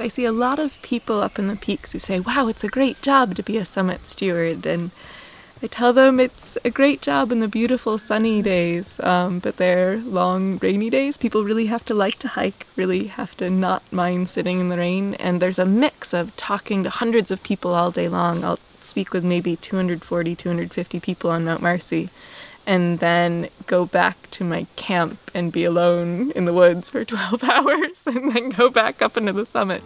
I see a lot of people up in the peaks who say, wow, it's a great job to be a summit steward. And I tell them it's a great job in the beautiful sunny days, um, but they're long rainy days. People really have to like to hike, really have to not mind sitting in the rain. And there's a mix of talking to hundreds of people all day long. I'll speak with maybe 240, 250 people on Mount Marcy, and then go back to my camp and be alone in the woods for 12 hours, and then go back up into the summit.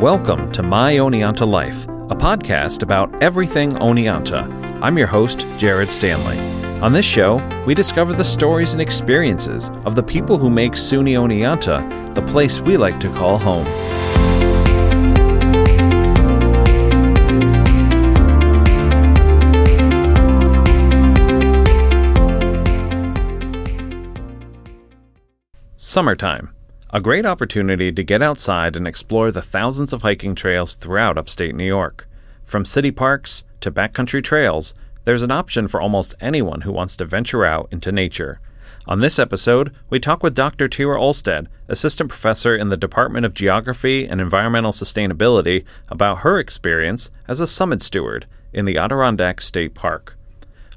Welcome to My Oneonta Life a podcast about everything Oneonta. I'm your host, Jared Stanley. On this show, we discover the stories and experiences of the people who make SUNY Oneonta the place we like to call home. Summertime. A great opportunity to get outside and explore the thousands of hiking trails throughout upstate New York. From city parks to backcountry trails, there's an option for almost anyone who wants to venture out into nature. On this episode, we talk with Dr. Tyra Olstad, assistant professor in the Department of Geography and Environmental Sustainability, about her experience as a summit steward in the Adirondack State Park.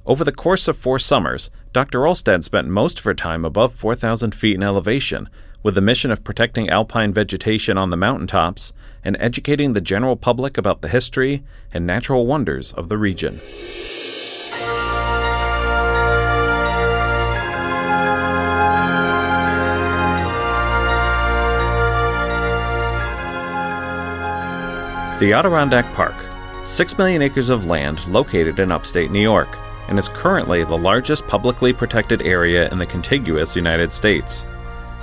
Over the course of four summers, Dr. Olstad spent most of her time above 4,000 feet in elevation, with the mission of protecting alpine vegetation on the mountaintops and educating the general public about the history and natural wonders of the region. The Adirondack Park, 6 million acres of land located in upstate New York, and is currently the largest publicly protected area in the contiguous United States.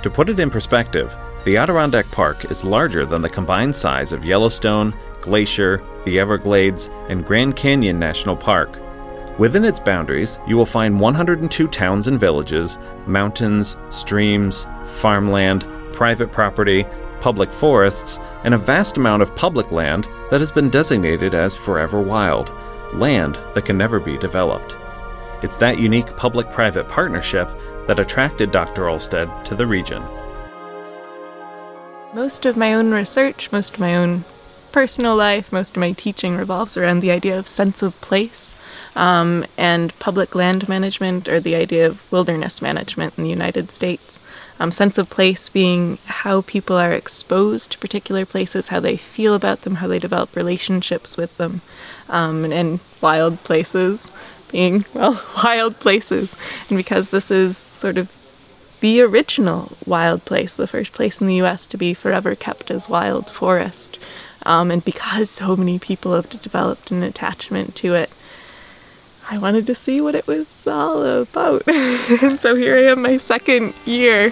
To put it in perspective, the Adirondack Park is larger than the combined size of Yellowstone, Glacier, the Everglades, and Grand Canyon National Park. Within its boundaries, you will find 102 towns and villages, mountains, streams, farmland, private property, public forests, and a vast amount of public land that has been designated as forever wild, land that can never be developed. It's that unique public private partnership that attracted Dr. Olstad to the region. Most of my own research, most of my own personal life, most of my teaching revolves around the idea of sense of place um, and public land management or the idea of wilderness management in the United States. Um, sense of place being how people are exposed to particular places, how they feel about them, how they develop relationships with them, um, and, and wild places being, well, wild places. And because this is sort of the original wild place, the first place in the US to be forever kept as wild forest, um, and because so many people have developed an attachment to it, I wanted to see what it was all about. and so here I am, my second year.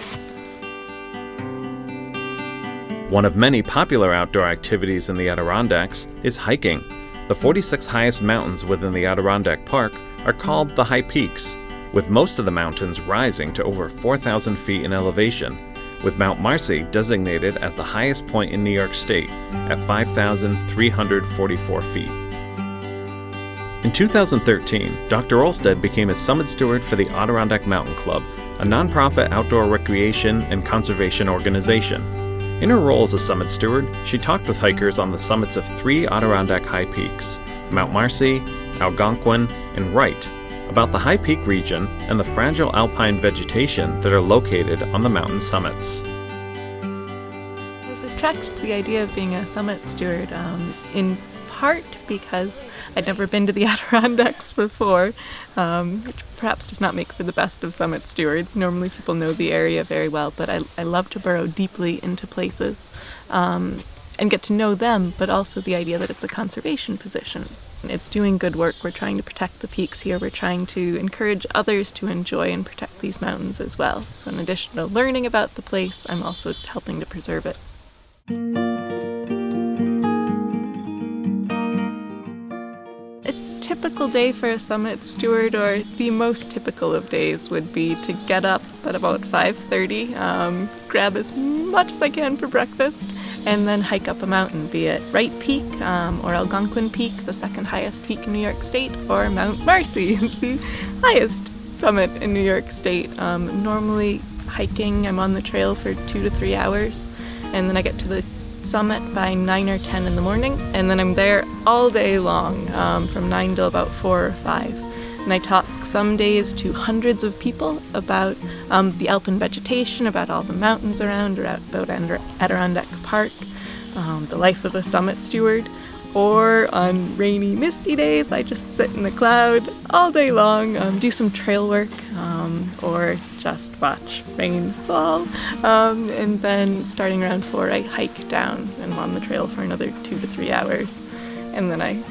One of many popular outdoor activities in the Adirondacks is hiking. The 46 highest mountains within the Adirondack Park are called the High Peaks, with most of the mountains rising to over 4,000 feet in elevation, with Mount Marcy designated as the highest point in New York State at 5,344 feet. In 2013, Dr. Olstad became a summit steward for the Adirondack Mountain Club, a nonprofit outdoor recreation and conservation organization. In her role as a summit steward, she talked with hikers on the summits of three Adirondack high peaks Mount Marcy, Algonquin, and Wright about the High Peak region and the fragile alpine vegetation that are located on the mountain summits. I was attracted to the idea of being a summit steward um, in part because I'd never been to the Adirondacks before, um, which perhaps does not make for the best of summit stewards. Normally people know the area very well, but I, I love to burrow deeply into places um, and get to know them, but also the idea that it's a conservation position. It's doing good work. We're trying to protect the peaks here. We're trying to encourage others to enjoy and protect these mountains as well. So, in addition to learning about the place, I'm also helping to preserve it. Typical day for a summit steward, or the most typical of days, would be to get up at about 5:30, um, grab as much as I can for breakfast, and then hike up a mountain, be it Wright Peak um, or Algonquin Peak, the second highest peak in New York State, or Mount Marcy, the highest summit in New York State. Um, normally hiking. I'm on the trail for two to three hours, and then I get to the summit by 9 or 10 in the morning, and then I'm there all day long um, from 9 till about 4 or 5. And I talk some days to hundreds of people about um, the alpine vegetation, about all the mountains around, about Adirondack Park, um, the life of a summit steward. Or on rainy, misty days, I just sit in the cloud all day long, um, do some trail work, um, or just watch rain fall. Um, and then starting around four, I hike down and I'm on the trail for another two to three hours. And then I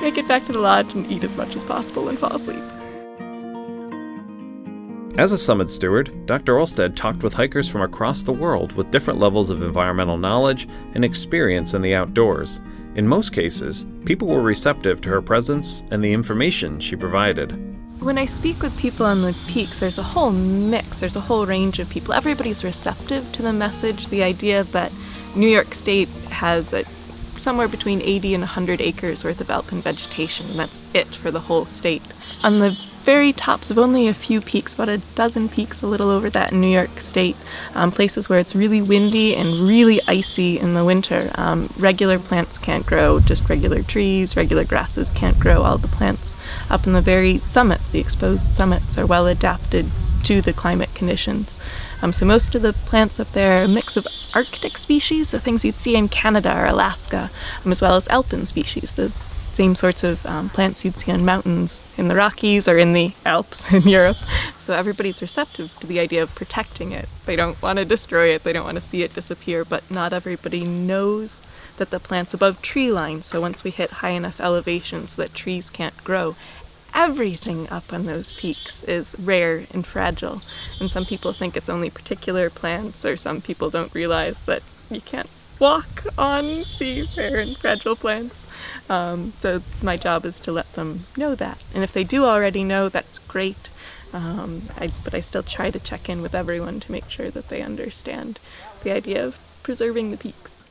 make it back to the lodge and eat as much as possible and fall asleep. As a summit steward, Dr. Olstad talked with hikers from across the world with different levels of environmental knowledge and experience in the outdoors. In most cases, people were receptive to her presence and the information she provided. When I speak with people on the peaks, there's a whole mix, there's a whole range of people. Everybody's receptive to the message, the idea that New York State has a, somewhere between 80 and 100 acres worth of alpine vegetation. and That's it for the whole state. On the very tops of only a few peaks, about a dozen peaks, a little over that in New York State, um, places where it's really windy and really icy in the winter. Um, regular plants can't grow, just regular trees, regular grasses can't grow. All the plants up in the very summits, the exposed summits, are well adapted to the climate conditions. Um, so most of the plants up there are a mix of Arctic species, so things you'd see in Canada or Alaska, um, as well as alpine species, the same sorts of um, plants you'd see on mountains in the Rockies or in the Alps in Europe. So everybody's receptive to the idea of protecting it. They don't want to destroy it, they don't want to see it disappear, but not everybody knows that the plant's above tree line. So once we hit high enough elevations that trees can't grow, everything up on those peaks is rare and fragile. And some people think it's only particular plants, or some people don't realize that you can't walk on the rare and fragile plants. Um, so my job is to let them know that. And if they do already know, that's great. Um, I, but I still try to check in with everyone to make sure that they understand the idea of preserving the peaks.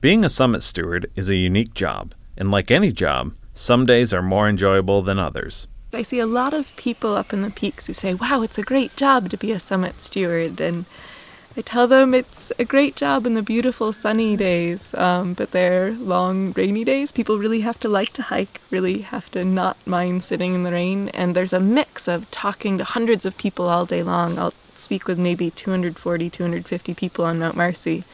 Being a summit steward is a unique job, and like any job, some days are more enjoyable than others. I see a lot of people up in the peaks who say, wow, it's a great job to be a summit steward. And I tell them it's a great job in the beautiful sunny days, um, but they're long rainy days. People really have to like to hike, really have to not mind sitting in the rain. And there's a mix of talking to hundreds of people all day long. I'll speak with maybe 240, 250 people on Mount Marcy,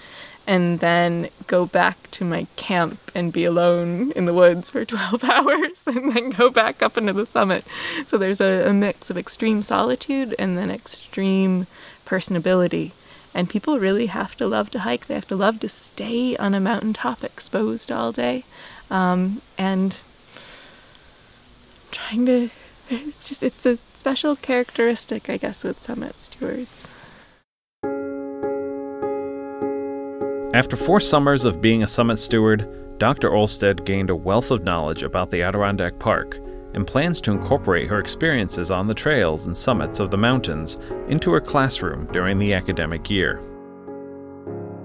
and then go back to my camp and be alone in the woods for 12 hours, and then go back up into the summit. So there's a, a mix of extreme solitude and then extreme personability. And people really have to love to hike. They have to love to stay on a mountaintop exposed all day. Um, and trying to, it's just, it's a special characteristic, I guess, with summit stewards. After four summers of being a summit steward, Dr. Olstad gained a wealth of knowledge about the Adirondack Park and plans to incorporate her experiences on the trails and summits of the mountains into her classroom during the academic year.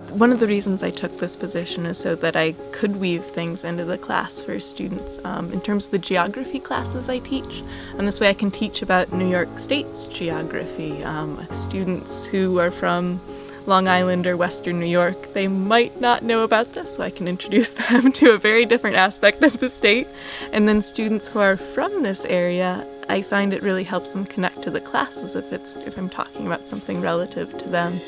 One of the reasons I took this position is so that I could weave things into the class for students um, in terms of the geography classes I teach. And this way I can teach about New York State's geography. Um, students who are from Long Island or Western New York, they might not know about this, so I can introduce them to a very different aspect of the state. And then students who are from this area, I find it really helps them connect to the classes if it's if I'm talking about something relative to them.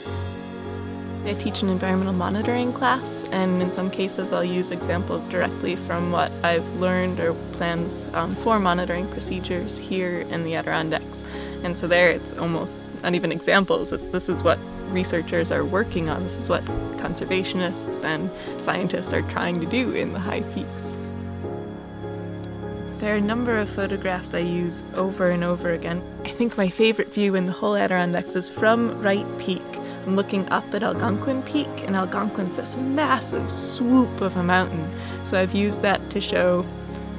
I teach an environmental monitoring class, and in some cases, I'll use examples directly from what I've learned or plans um, for monitoring procedures here in the Adirondacks. And so, there it's almost not even examples, this is what researchers are working on, this is what conservationists and scientists are trying to do in the high peaks. There are a number of photographs I use over and over again. I think my favorite view in the whole Adirondacks is from Wright Peak I'm looking up at Algonquin Peak, and Algonquin's this massive swoop of a mountain. So I've used that to show,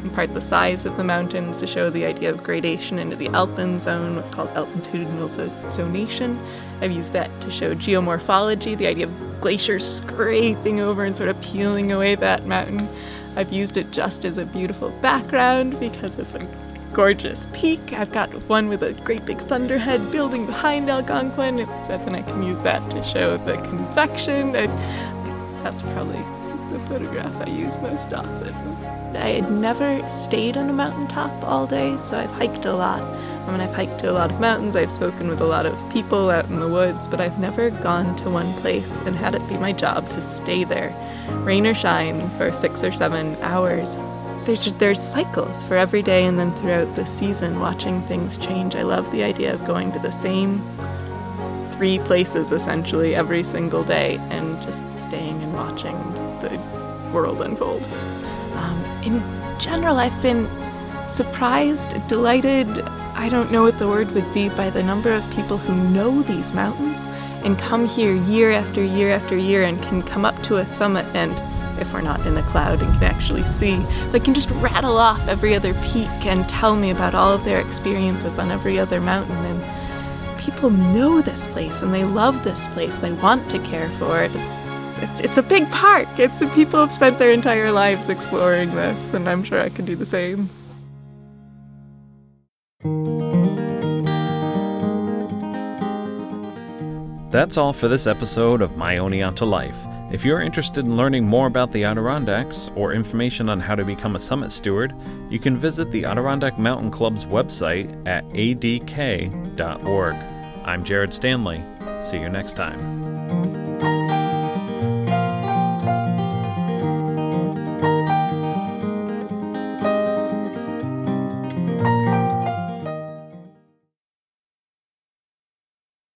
in part, the size of the mountains, to show the idea of gradation into the alpine zone, what's called altitudinal zonation. I've used that to show geomorphology, the idea of glaciers scraping over and sort of peeling away that mountain. I've used it just as a beautiful background because it's a gorgeous peak. I've got one with a great big thunderhead building behind Algonquin. It's then I can use that to show the convection. And that's probably the photograph I use most often. I had never stayed on a mountaintop all day, so I've hiked a lot. I mean, I've hiked to a lot of mountains, I've spoken with a lot of people out in the woods, but I've never gone to one place and had it be my job to stay there, rain or shine, for six or seven hours. There's there's cycles for every day and then throughout the season, watching things change. I love the idea of going to the same three places essentially every single day and just staying and watching the world unfold. Um, in general, I've been surprised, delighted, I don't know what the word would be, by the number of people who know these mountains and come here year after year after year and can come up to a summit and if we're not in a cloud and can actually see, they can just rattle off every other peak and tell me about all of their experiences on every other mountain. And people know this place and they love this place. They want to care for it. It's, it's a big park. It's people have spent their entire lives exploring this, and I'm sure I can do the same. That's all for this episode of My Oneonta Life. If you're interested in learning more about the Adirondacks or information on how to become a summit steward, you can visit the Adirondack Mountain Club's website at adk.org. I'm Jared Stanley. See you next time.